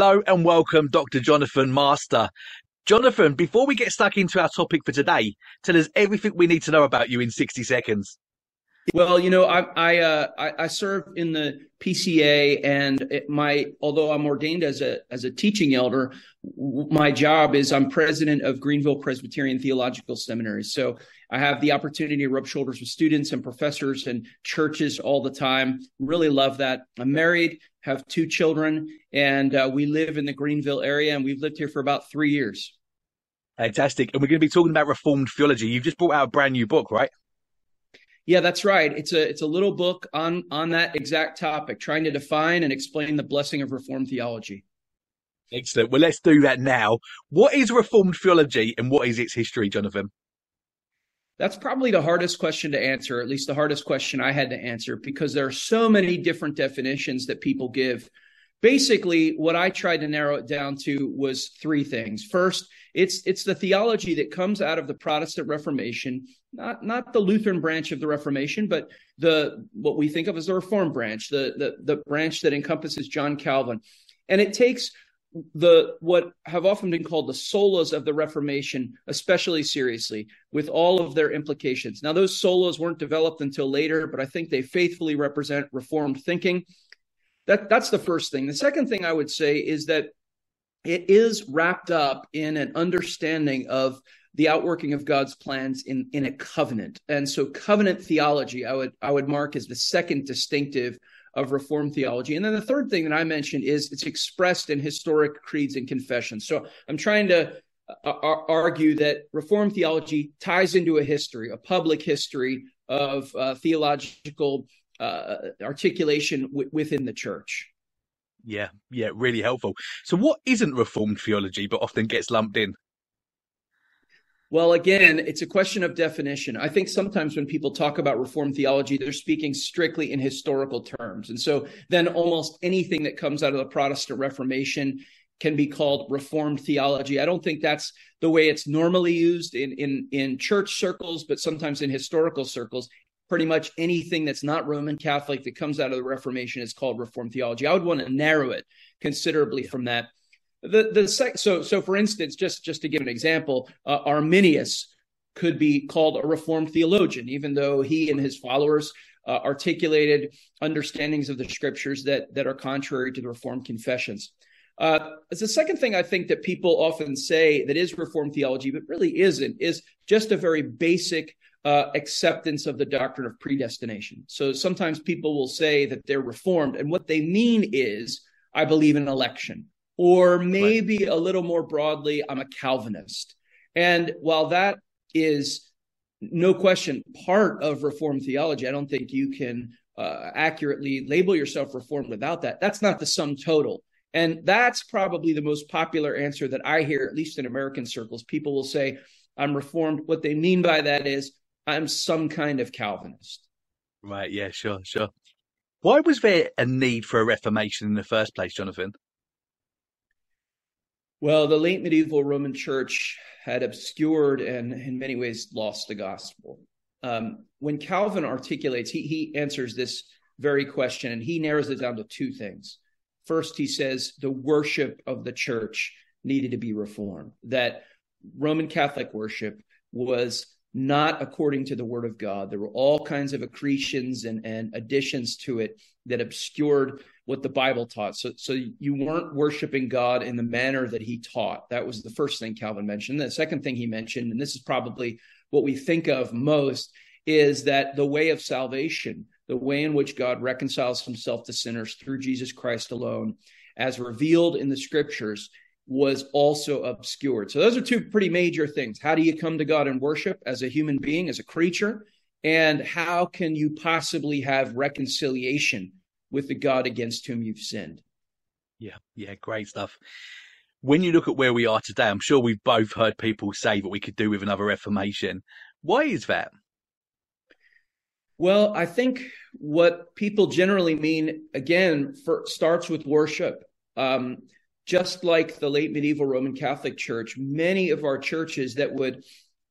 Hello and welcome, Dr. Jonathan Master. Jonathan, before we get stuck into our topic for today, tell us everything we need to know about you in 60 seconds. Well, you know, I I, uh, I, I serve in the PCA, and it, my although I'm ordained as a as a teaching elder, my job is I'm president of Greenville Presbyterian Theological Seminary. So I have the opportunity to rub shoulders with students and professors and churches all the time. Really love that. I'm married, have two children, and uh, we live in the Greenville area, and we've lived here for about three years. Fantastic. And we're going to be talking about Reformed theology. You've just brought out a brand new book, right? Yeah, that's right. It's a it's a little book on on that exact topic, trying to define and explain the blessing of Reformed theology. Excellent. Well, let's do that now. What is Reformed theology and what is its history, Jonathan? That's probably the hardest question to answer, at least the hardest question I had to answer, because there are so many different definitions that people give. Basically, what I tried to narrow it down to was three things. First, it's it's the theology that comes out of the Protestant Reformation, not not the Lutheran branch of the Reformation, but the what we think of as the Reformed branch, the the the branch that encompasses John Calvin. And it takes the what have often been called the solas of the Reformation, especially seriously, with all of their implications. Now, those solas weren't developed until later, but I think they faithfully represent Reformed thinking. That that's the first thing. The second thing I would say is that it is wrapped up in an understanding of the outworking of God's plans in in a covenant. And so covenant theology I would I would mark as the second distinctive of reformed theology. And then the third thing that I mentioned is it's expressed in historic creeds and confessions. So I'm trying to uh, argue that reformed theology ties into a history, a public history of uh, theological uh, articulation w- within the church. Yeah, yeah, really helpful. So, what isn't Reformed theology but often gets lumped in? Well, again, it's a question of definition. I think sometimes when people talk about Reformed theology, they're speaking strictly in historical terms. And so then almost anything that comes out of the Protestant Reformation can be called Reformed theology. I don't think that's the way it's normally used in, in, in church circles, but sometimes in historical circles pretty much anything that's not Roman Catholic that comes out of the Reformation is called Reformed theology. I would want to narrow it considerably from that. The the sec- so so for instance, just just to give an example, uh, Arminius could be called a Reformed theologian, even though he and his followers uh, articulated understandings of the scriptures that that are contrary to the Reformed confessions. Uh, the second thing I think that people often say that is Reformed theology, but really isn't, is just a very basic uh, acceptance of the doctrine of predestination. So sometimes people will say that they're reformed, and what they mean is, I believe in election, or maybe right. a little more broadly, I'm a Calvinist. And while that is no question part of reformed theology, I don't think you can uh, accurately label yourself reformed without that. That's not the sum total. And that's probably the most popular answer that I hear, at least in American circles. People will say, I'm reformed. What they mean by that is, I'm some kind of Calvinist. Right. Yeah. Sure. Sure. Why was there a need for a Reformation in the first place, Jonathan? Well, the late medieval Roman Church had obscured and, in many ways, lost the gospel. Um, when Calvin articulates, he he answers this very question, and he narrows it down to two things. First, he says the worship of the church needed to be reformed. That Roman Catholic worship was not according to the word of God. There were all kinds of accretions and, and additions to it that obscured what the Bible taught. So, so you weren't worshiping God in the manner that he taught. That was the first thing Calvin mentioned. The second thing he mentioned, and this is probably what we think of most, is that the way of salvation, the way in which God reconciles himself to sinners through Jesus Christ alone, as revealed in the scriptures, was also obscured. So those are two pretty major things. How do you come to God and worship as a human being, as a creature? And how can you possibly have reconciliation with the God against whom you've sinned? Yeah, yeah, great stuff. When you look at where we are today, I'm sure we've both heard people say that we could do with another reformation. Why is that? Well, I think what people generally mean, again, for, starts with worship. Um, just like the late medieval Roman Catholic Church, many of our churches that would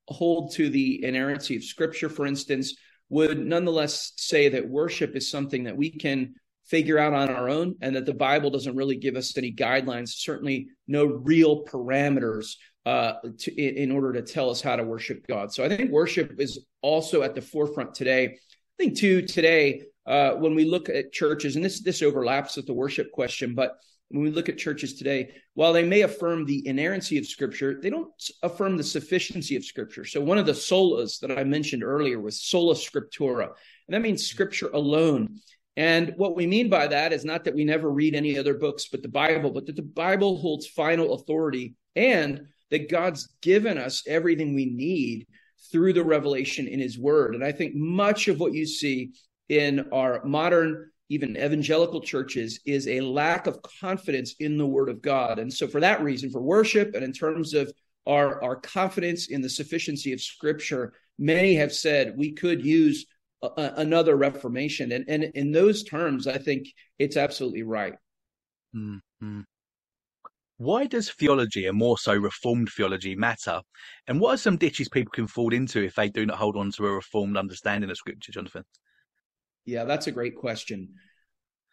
hold to the inerrancy of Scripture, for instance, would nonetheless say that worship is something that we can figure out on our own, and that the Bible doesn't really give us any guidelines, certainly no real parameters uh, to, in, order to tell us how to worship God. So I think worship is also at the forefront today. I think too today uh, when we look at churches, and this this overlaps with the worship question, but when we look at churches today, while they may affirm the inerrancy of Scripture, they don't affirm the sufficiency of Scripture. So one of the solas that I mentioned earlier was sola scriptura, and that means Scripture alone. And what we mean by that is not that we never read any other books but the Bible, but that the Bible holds final authority and that God's given us everything we need through the revelation in his word. And I think much of what you see in our modern, even evangelical churches is a lack of confidence in the word of God. And so for that reason, for worship and in terms of our, our confidence in the sufficiency of scripture, many have said we could use a, another reformation. And, and in those terms, I think it's absolutely right. Mm-hmm. Why does theology, and more so reformed theology, matter? And what are some ditches people can fall into if they do not hold on to a reformed understanding of Scripture, Jonathan? Yeah, that's a great question.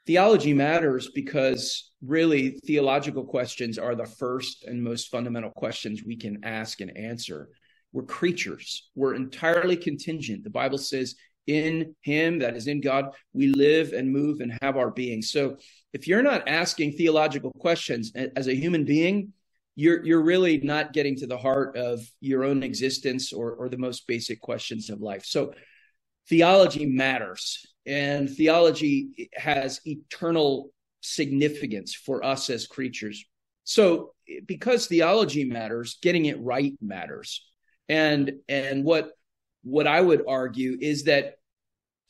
Theology matters because really theological questions are the first and most fundamental questions we can ask and answer. We're creatures, we're entirely contingent. The Bible says in him that is in god we live and move and have our being. So if you're not asking theological questions as a human being you're you're really not getting to the heart of your own existence or or the most basic questions of life. So theology matters and theology has eternal significance for us as creatures. So because theology matters getting it right matters. And and what what I would argue is that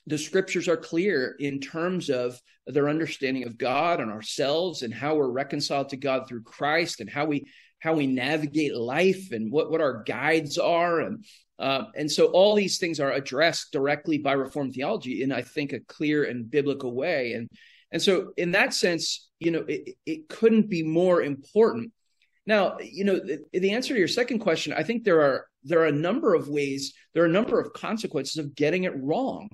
the scriptures are clear in terms of their understanding of God and ourselves and how we're reconciled to God through Christ and how we how we navigate life and what, what our guides are. And uh, and so all these things are addressed directly by Reformed theology in I think a clear and biblical way. And and so in that sense you know it, it couldn't be more important. Now, you know, the, the, answer to your second question, I think there are there are a number of ways, there are a number of consequences of getting it wrong.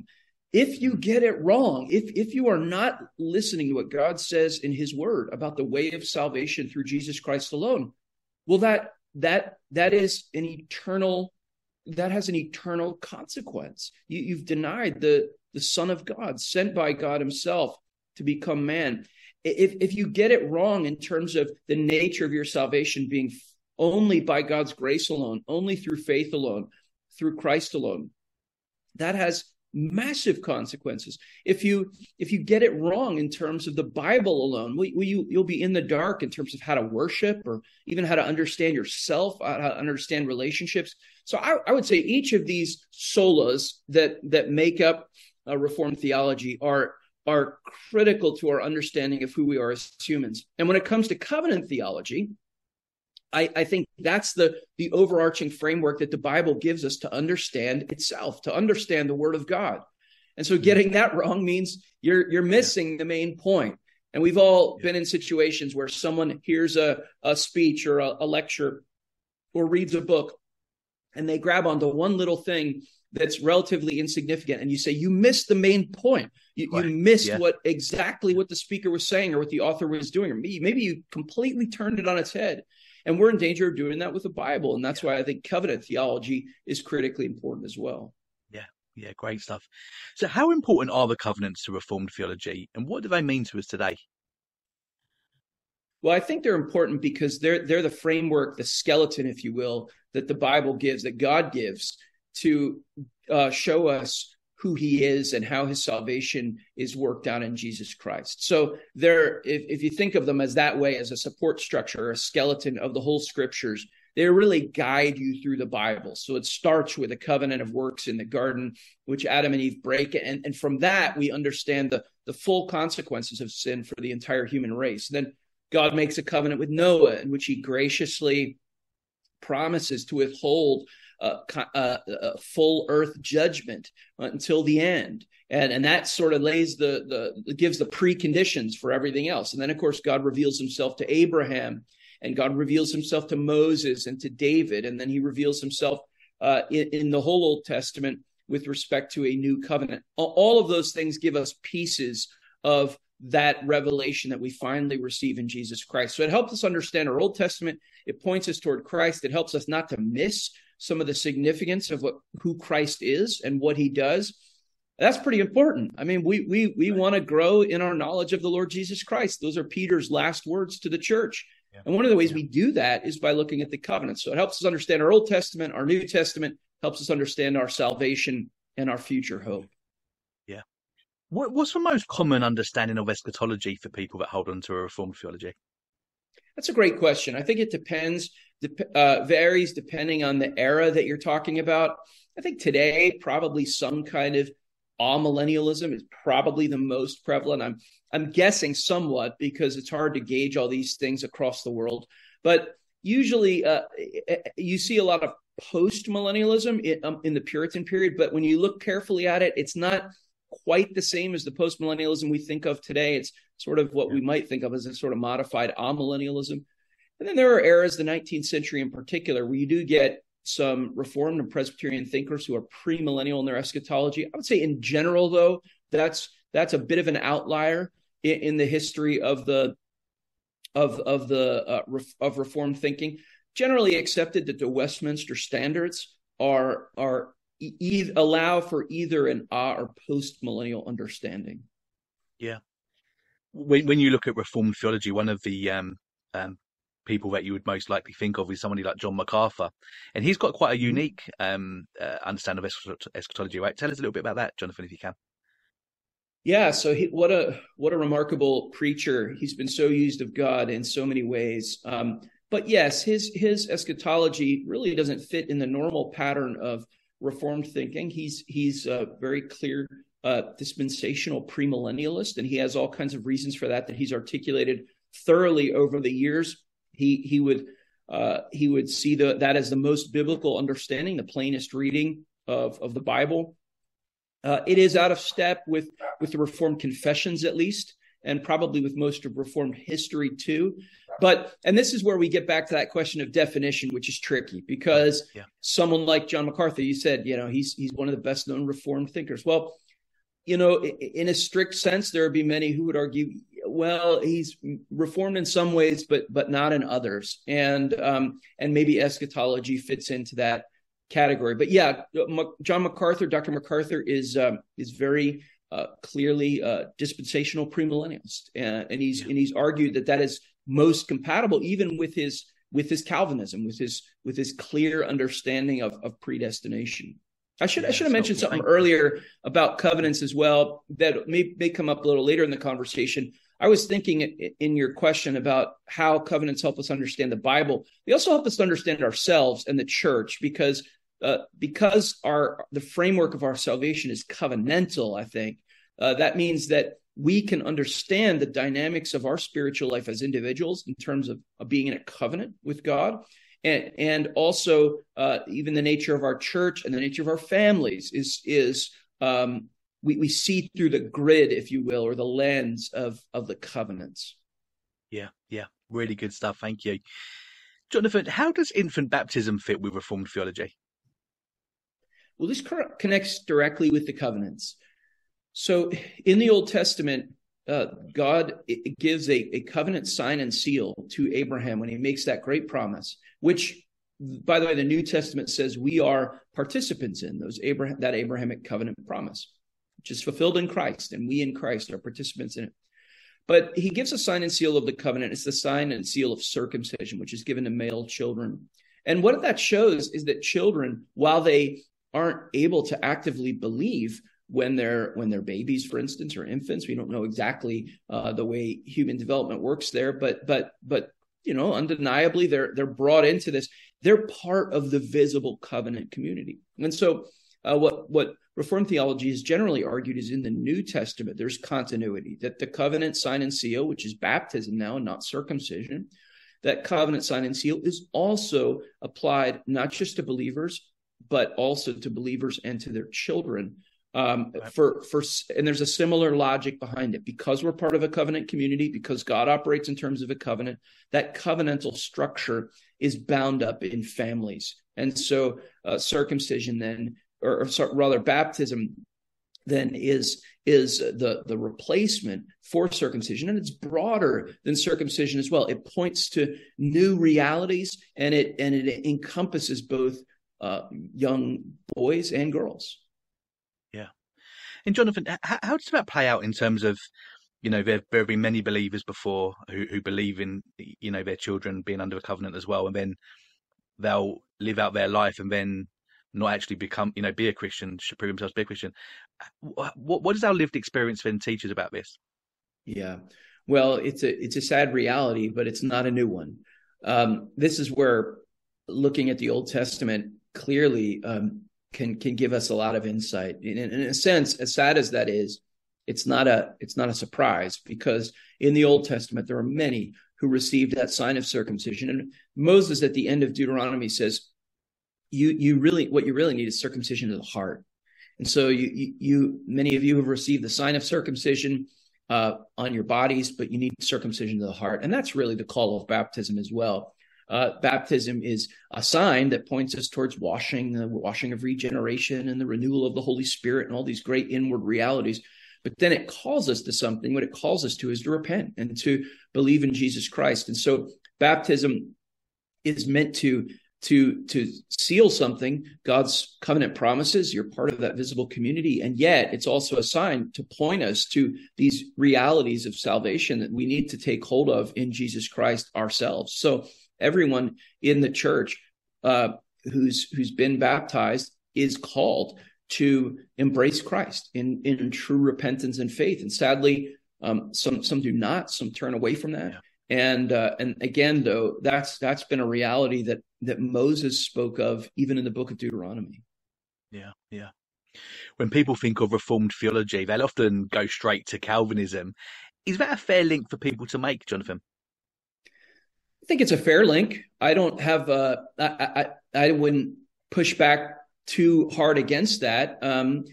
If you get it wrong, if if you are not listening to what God says in his word about the way of salvation through Jesus Christ alone, well that that that is an eternal that has an eternal consequence. You, you've denied the the Son of God, sent by God Himself to become man if if you get it wrong in terms of the nature of your salvation being only by God's grace alone, only through faith alone, through Christ alone, that has massive consequences. If you if you get it wrong in terms of the Bible alone, you you'll be in the dark in terms of how to worship or even how to understand yourself, uh, how to understand relationships. So I, I would say each of these solas that that make up a Reformed theology are are critical to our understanding of who we are as humans. And when it comes to covenant theology, I, I, think that's the the overarching framework that the Bible gives us to understand itself, to understand the Word of God. And so, mm-hmm. getting that wrong means you're you're missing the main point. And we've all been in situations where someone hears a, a speech or a, a lecture or reads a book, and they grab onto one little thing that's relatively insignificant and you say you missed the main point you, right. you missed yeah. what exactly what the speaker was saying or what the author was doing or maybe you completely turned it on its head and we're in danger of doing that with the bible. And that's why i think covenant theology is critically important as well. Yeah. Yeah great stuff. So how important are the covenants to reformed theology? And what do they mean to us today? Well, I think they're important because they're they're the framework, the skeleton, if you will, that the Bible gives, that God gives to uh, show us who he is and how his salvation is worked out in Jesus Christ. So there, if, if you think of them as that way, as a support structure, a skeleton of the whole scriptures, they really guide you through the Bible. So it starts with a covenant of works in the garden, which Adam and Eve break. And, and from that, we understand the, the full consequences of sin for the entire human race. Then God makes a covenant with Noah in which he graciously promises to withhold a full earth judgment until the end. And, and that sort of lays the, the, gives the preconditions for everything else. And then, of course, God reveals himself to Abraham and God reveals himself to Moses and to David. And then he reveals himself uh, in, in the whole Old Testament with respect to a new covenant. All of those things give us pieces of that revelation that we finally receive in Jesus Christ. So it helps us understand our Old Testament. It points us toward Christ. It helps us not to miss some of the significance of what who Christ is and what he does. That's pretty important. I mean, we we we want to grow in our knowledge of the Lord Jesus Christ. Those are Peter's last words to the church. Yeah. And one of the ways yeah. we do that is by looking at the covenants. So it helps us understand our Old Testament, our New Testament, helps us understand our salvation and our future hope. Yeah. What, what's the most common understanding of eschatology for people that hold on to a Reformed theology? That's a great question. I think it depends, uh, varies depending on the era that you're talking about. I think today, probably some kind of amillennialism is probably the most prevalent. I'm I'm guessing somewhat because it's hard to gauge all these things across the world. But usually, uh, you see a lot of post millennialism in, um, in the Puritan period. But when you look carefully at it, it's not quite the same as the post millennialism we think of today. It's sort of what we might think of as a sort of modified amillennialism. And then there are eras, the 19th century in particular, where you do get some Reformed and Presbyterian thinkers who are premillennial in their eschatology. I would say, in general, though, that's that's a bit of an outlier in, in the history of the of of the uh, of Reformed thinking. Generally accepted that the Westminster Standards are are e- allow for either an ah or post millennial understanding. Yeah. When when you look at Reformed theology, one of the um, um, people that you would most likely think of is somebody like John MacArthur, and he's got quite a mm-hmm. unique um, uh, understanding of eschatology. Right? Tell us a little bit about that, Jonathan, if you can. Yeah, so he, what a what a remarkable preacher. He's been so used of God in so many ways. Um, but yes, his his eschatology really doesn't fit in the normal pattern of Reformed thinking. He's he's a very clear uh, dispensational premillennialist, and he has all kinds of reasons for that that he's articulated thoroughly over the years. He he would uh, he would see the, that as the most biblical understanding, the plainest reading of of the Bible. Uh, it is out of step with with the Reformed confessions, at least, and probably with most of Reformed history too. But and this is where we get back to that question of definition, which is tricky because yeah. someone like John MacArthur, you said, you know, he's he's one of the best known Reformed thinkers. Well, you know, in a strict sense, there would be many who would argue, well, he's reformed in some ways, but but not in others, and um, and maybe eschatology fits into that category. But yeah, John MacArthur, Dr. MacArthur is um, is very uh, clearly uh, dispensational premillennialist, and, and he's and he's argued that that is most compatible even with his with his Calvinism, with his with his clear understanding of, of predestination. I should yeah, I should have mentioned something earlier about covenants as well that may may come up a little later in the conversation. I was thinking in your question about how covenants help us understand the Bible. They also help us understand ourselves and the church because uh, because our the framework of our salvation is covenantal. I think uh, that means that we can understand the dynamics of our spiritual life as individuals in terms of, of being in a covenant with God. And, and also uh, even the nature of our church and the nature of our families is is um, we, we see through the grid, if you will, or the lens of of the covenants. Yeah, yeah, really good stuff. Thank you, Jonathan. How does infant baptism fit with Reformed theology? Well, this connects directly with the covenants. So in the Old Testament, uh, God gives a, a covenant sign and seal to Abraham when he makes that great promise, which, by the way, the New Testament says we are participants in those Abraham that Abrahamic covenant promise, which is fulfilled in Christ, and we in Christ are participants in it. But he gives a sign and seal of the covenant. It's the sign and seal of circumcision, which is given to male children. And what that shows is that children, while they aren't able to actively believe, when they're when they're babies, for instance, or infants. We don't know exactly uh, the way human development works there, but but but you know, undeniably they're they're brought into this. They're part of the visible covenant community, and so uh, what what Reformed theology is generally argued is in the New Testament. There's continuity that the covenant sign and seal, which is baptism now, and not circumcision, that covenant sign and seal is also applied not just to believers but also to believers and to their children. Um, for for and there's a similar logic behind it. Because we're part of a covenant community because God operates in terms of a covenant that covenantal structure is bound up in families. And so uh, circumcision then or, or rather baptism then is is the the replacement for circumcision. And it's broader than circumcision as well. It points to new realities and it and it encompasses both uh, young boys and girls. Yeah. And jonathan how, how does that play out in terms of you know there, there have been many believers before who, who believe in you know their children being under a covenant as well and then they'll live out their life and then not actually become, you know, be a Christian, should prove themselves to be a Christian. What, what does our lived experience then teach us about this? Yeah, well, it's a it's a sad reality, but it's not a new one. Um, this is where looking at the Old Testament clearly um, can can give us a lot of insight. In, in a sense, as sad as that is, it's not a it's not a surprise because in the Old Testament there are many who received that sign of circumcision, and Moses at the end of Deuteronomy says, you you really what you really need is circumcision of the heart. And so you you, you many of you have received the sign of circumcision uh, on your bodies, but you need circumcision of the heart, and that's really the call of baptism as well. Uh, baptism is a sign that points us towards washing, the washing of regeneration, and the renewal of the Holy Spirit, and all these great inward realities. But then it calls us to something. What it calls us to is to repent and to believe in Jesus Christ. And so baptism is meant to to to seal something god's covenant promises you're part of that visible community and yet it's also a sign to point us to these realities of salvation that we need to take hold of in jesus christ ourselves. So everyone in the church uh, who's who's been baptized is called to embrace christ in in true repentance and faith. And sadly um, some some do not some turn away from that. Yeah. And uh, and again, though, that's that's been a reality that that Moses spoke of even in the book of Deuteronomy. Yeah, yeah. When people think of Reformed theology, they'll often go straight to Calvinism. Is that a fair link for people to make, Jonathan? I think it's a fair link. I don't have uh, I, I I wouldn't push back too hard against that. Um,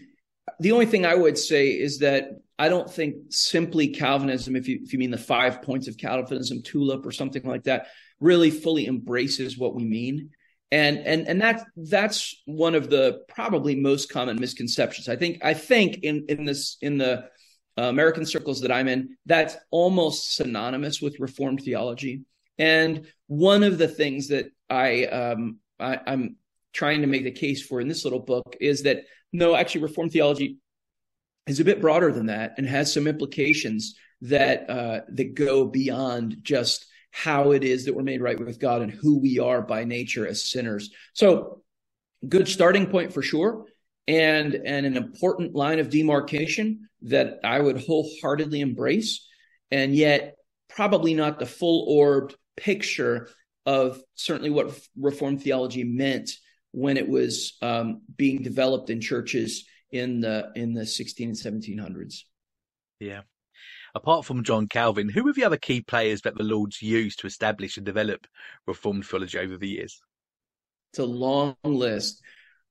the only thing I would say is that I don't think simply Calvinism, if you if you mean the five points of Calvinism, tulip or something like that, really fully embraces what we mean. And and and that that's one of the probably most common misconceptions. I think I think in in this in the uh, American circles that I'm in, that's almost synonymous with Reformed theology. And one of the things that I, um, I I'm trying to make the case for in this little book is that no, actually, Reformed theology is a bit broader than that and has some implications that uh, that go beyond just how it is that we're made right with God and who we are by nature as sinners. So, good starting point for sure, and and an important line of demarcation that I would wholeheartedly embrace, and yet probably not the full orbed picture of certainly what Reformed theology meant when it was um, being developed in churches in the in the 16 and 1700s. Yeah. Apart from John Calvin, who were the other key players that the Lord's used to establish and develop Reformed theology over the years? It's a long list.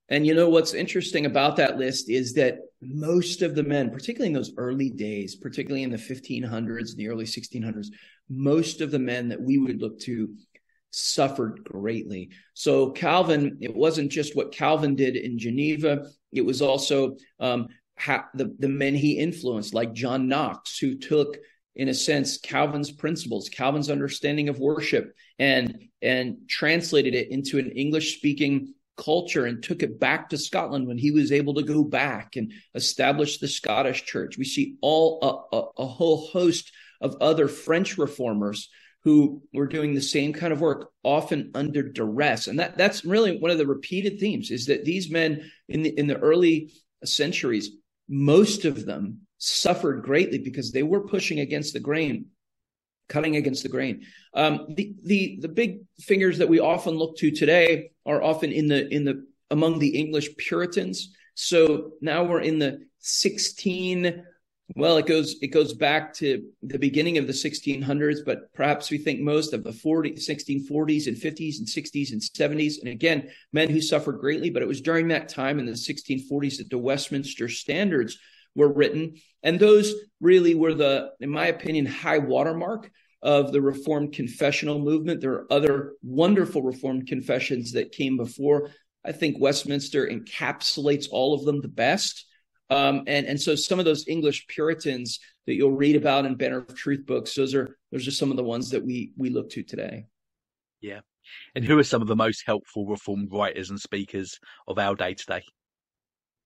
And you know what's interesting about that list is that most of the men, particularly in those early days, particularly in the 1500s, the early 1600s, most of the men that we would look to suffered greatly. So Calvin, it wasn't just what Calvin did in Geneva, it was also um, ha- the, the men he influenced, like John Knox, who took, in a sense, Calvin's principles, Calvin's understanding of worship, and and translated it into an English speaking culture and took it back to Scotland when he was able to go back and establish the Scottish church. We see all a, a, a whole host of other French reformers who were doing the same kind of work, often under duress. And that, that's really one of the repeated themes is that these men in the, in the early centuries, most of them suffered greatly because they were pushing against the grain, cutting against the grain. Um, the, the, the big fingers that we often look to today are often in the, in the, among the English Puritans. So now we're in the 16 well, it goes it goes back to the beginning of the 1600s, but perhaps we think most of the 40, 1640s and 50s and 60s and 70s. And again, men who suffered greatly, but it was during that time in the 1640s that the Westminster Standards were written, and those really were the, in my opinion, high watermark of the Reformed confessional movement. There are other wonderful Reformed confessions that came before. I think Westminster encapsulates all of them the best. Um, and and so some of those English Puritans that you'll read about in Banner of Truth books, those are those are some of the ones that we we look to today. Yeah. And who are some of the most helpful Reformed writers and speakers of our day today?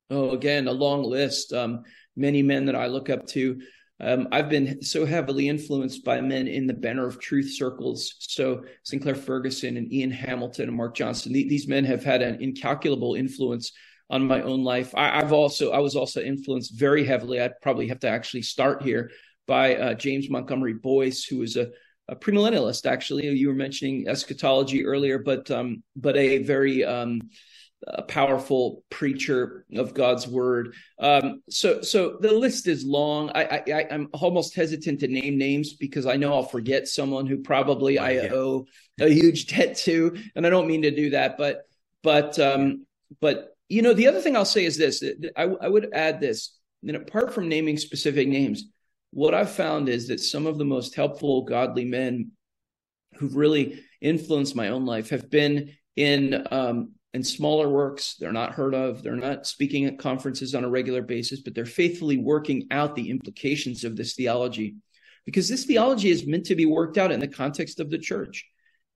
Oh, again, a long list. Um, many men that I look up to. Um, I've been so heavily influenced by men in the Banner of Truth circles. So Sinclair Ferguson and Ian Hamilton and Mark Johnston. These men have had an incalculable influence on my own life. I, have also I was also influenced very heavily. I'd probably have to actually start here by uh, James Montgomery Boice, who is a a premillennialist. Actually, you were mentioning eschatology earlier, but um, but a very um, a powerful preacher of God's word. Um, so so the list is long. I, I I'm almost hesitant to name names because I know I'll forget someone who probably I yeah. owe a huge debt to, and I don't mean to do that, but but um, but you know the other thing I'll say is this: I, I would add this. And apart from naming specific names, what I've found is that some of the most helpful godly men who've really influenced my own life have been in um, in smaller works. They're not heard of. They're not speaking at conferences on a regular basis, but they're faithfully working out the implications of this theology, because this theology is meant to be worked out in the context of the church.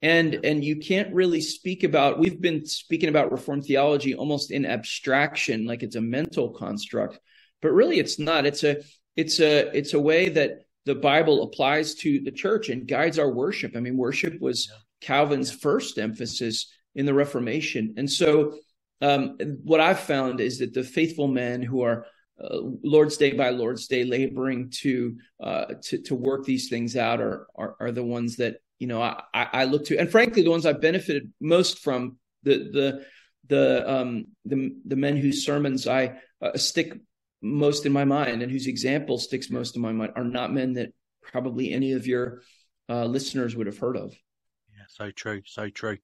And and you can't really speak about. We've been speaking about Reformed theology almost in abstraction, like it's a mental construct, but really it's not. It's a it's a it's a way that the Bible applies to the church and guides our worship. I mean, worship was. Calvin's first emphasis in the Reformation, and so um, what I've found is that the faithful men who are uh, Lord's Day by Lord's Day laboring to uh, to to work these things out are are, are the ones that you know I, I look to, and frankly, the ones I've benefited most from the the the um the the men whose sermons I uh, stick most in my mind and whose example sticks most in my mind are not men that probably any of your uh, listeners would have heard of. Yeah, so true, so true.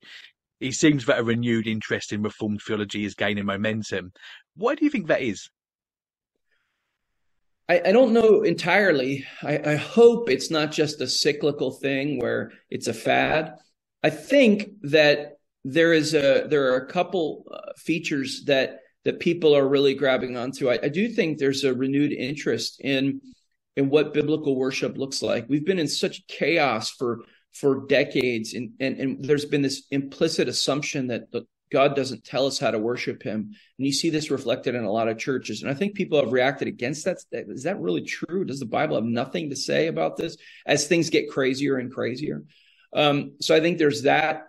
It seems that a renewed interest in Reformed theology is gaining momentum. Why do you think that is? I, I don't know entirely. I, I hope it's not just a cyclical thing where it's a fad. I think that there is a there are a couple uh, features that that people are really grabbing onto. I, I do think there's a renewed interest in in what biblical worship looks like. We've been in such chaos for for decades, and and, and there's been this implicit assumption that the, God doesn't tell us how to worship Him, and you see this reflected in a lot of churches. And I think people have reacted against that. Is that really true? Does the Bible have nothing to say about this as things get crazier and crazier? Um, so I think there's that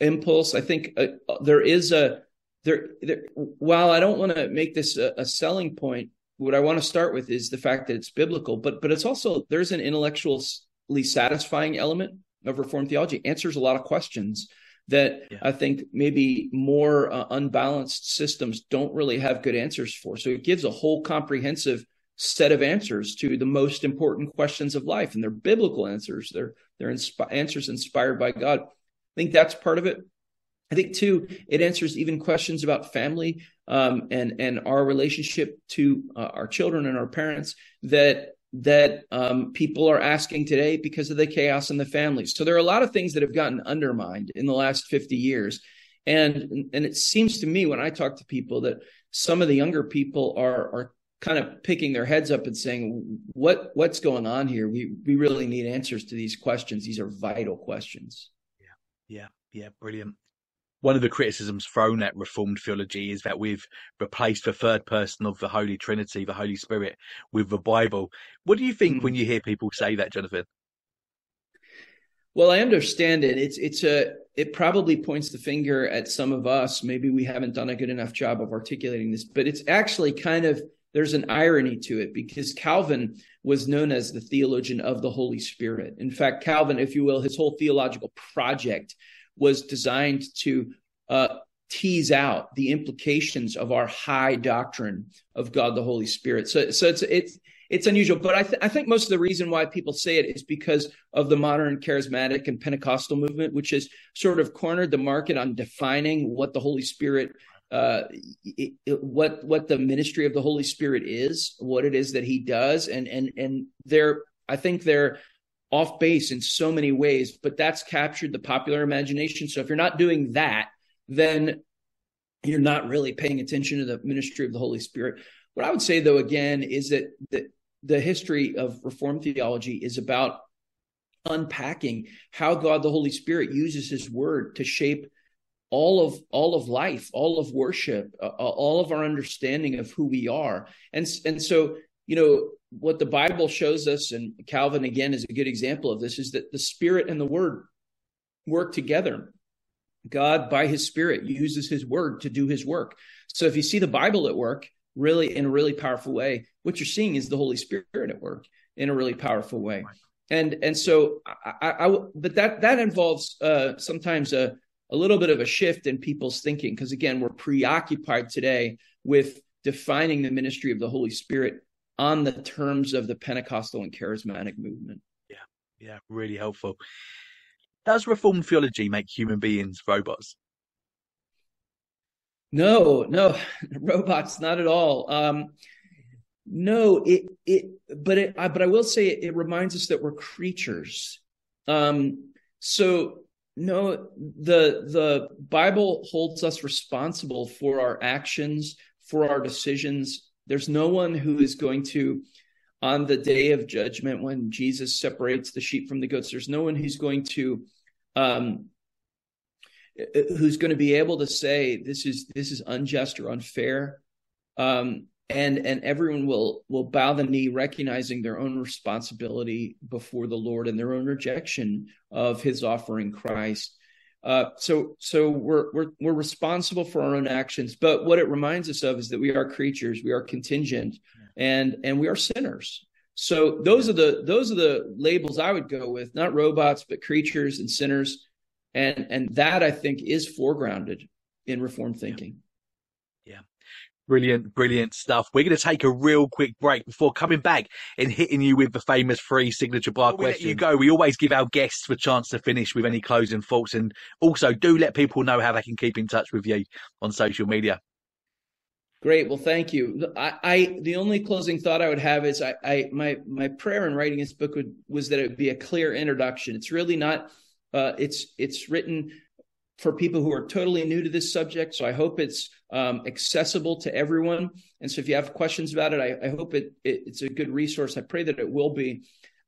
impulse. I think uh, there is a there, there while I don't want to make this a, a selling point, what I want to start with is the fact that it's biblical, but but it's also there's an intellectually satisfying element of Reformed theology. Answers a lot of questions that yeah. I think maybe more uh, unbalanced systems don't really have good answers for. So it gives a whole comprehensive set of answers to the most important questions of life, and they're biblical answers. They're they're insp- answers inspired by God. I think that's part of it. I think too, it answers even questions about family um, and and our relationship to uh, our children and our parents that that um, people are asking today because of the chaos in the families. So there are a lot of things that have gotten undermined in the last 50 years. And and it seems to me when I talk to people that some of the younger people are are kind of picking their heads up and saying what what's going on here? We we really need answers to these questions. These are vital questions. Yeah. Yeah. Yeah. Brilliant one of the criticisms thrown at Reformed theology is that we've replaced the third person of the Holy Trinity, the Holy Spirit, with the Bible. What do you think mm-hmm. when you hear people say that, Jonathan? Well, I understand it. It's it's a it probably points the finger at some of us. Maybe we haven't done a good enough job of articulating this, but it's actually kind of there's an irony to it because Calvin was known as the theologian of the Holy Spirit. In fact, Calvin, if you will, his whole theological project was designed to uh, tease out the implications of our high doctrine of God the Holy Spirit. So, so it's it's it's unusual, but I, th- I think most of the reason why people say it is because of the modern charismatic and Pentecostal movement, which has sort of cornered the market on defining what the Holy Spirit, uh, it, it, what what the ministry of the Holy Spirit is, what it is that He does, and and and they're I think they're off base in so many ways, but that's captured the popular imagination. So if you're not doing that, then you're not really paying attention to the ministry of the Holy Spirit. What I would say, though, again, is that the, the history of Reformed theology is about unpacking how God the Holy Spirit uses His Word to shape all of all of life, all of worship, uh, all of our understanding of who we are, and and so you know what the Bible shows us, and Calvin again is a good example of this, is that the Spirit and the Word work together. God, by His Spirit, uses His Word to do His work. So if you see the Bible at work, really in a really powerful way, what you're seeing is the Holy Spirit at work in a really powerful way. And and so I, I, I but that that involves uh, sometimes a a little bit of a shift in people's thinking because again we're preoccupied today with defining the ministry of the Holy Spirit on the terms of the Pentecostal and charismatic movement. Yeah, yeah, really helpful. Does Reformed theology make human beings robots? No, no, robots, not at all. Um, no, it it, but it, I, but I will say it, it reminds us that we're creatures. Um, so no, the the Bible holds us responsible for our actions, for our decisions. There's no one who is going to on the day of judgment when Jesus separates the sheep from the goats. There's no one who's going to um, who's going to be able to say this is this is unjust or unfair um, and and everyone will will bow the knee recognizing their own responsibility before the lord and their own rejection of his offering christ uh, so so we're we're we're responsible for our own actions but what it reminds us of is that we are creatures we are contingent and and we are sinners. So those are the those are the labels i would go with not robots but creatures and sinners and and that i think is foregrounded in reform thinking brilliant brilliant stuff we're going to take a real quick break before coming back and hitting you with the famous free signature bar before question you go we always give our guests a chance to finish with any closing thoughts and also do let people know how they can keep in touch with you on social media Great. Well, thank you. I, I, the only closing thought I would have is I, I my my prayer in writing this book would, was that it would be a clear introduction. It's really not uh, it's it's written for people who are totally new to this subject, so I hope it's um, accessible to everyone. And so, if you have questions about it, I, I hope it, it, it's a good resource. I pray that it will be.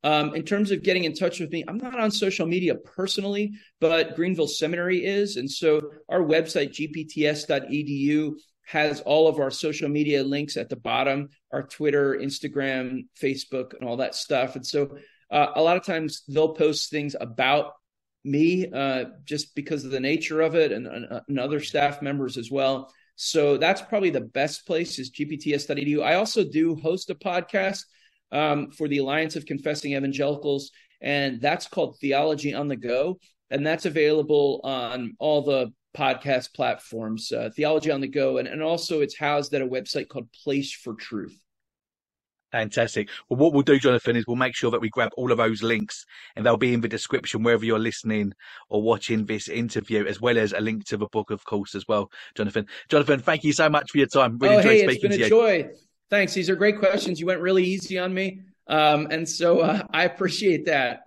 Um, in terms of getting in touch with me, I'm not on social media personally, but Greenville Seminary is, and so our website gpts.edu has all of our social media links at the bottom our twitter instagram facebook and all that stuff and so uh, a lot of times they'll post things about me uh, just because of the nature of it and, and, other staff members as well. So that's probably the best place is gpts.edu. I also do host a podcast um, for the Alliance of Confessing Evangelicals, and that's called Theology on the Go. And that's available on all the podcast platforms, uh, Theology on the Go. And, and also it's housed at a website called Place for Truth. Fantastic. Well, what we'll do, Jonathan, is we'll make sure that we grab all of those links and they'll be in the description wherever you're listening or watching this interview, as well as a link to the book, of course, as well, Jonathan. Jonathan, thank you so much for your time. Really oh, enjoyed hey, speaking it's been a joy. Thanks. These are great questions. You went really easy on me. Um, and so uh, I appreciate that.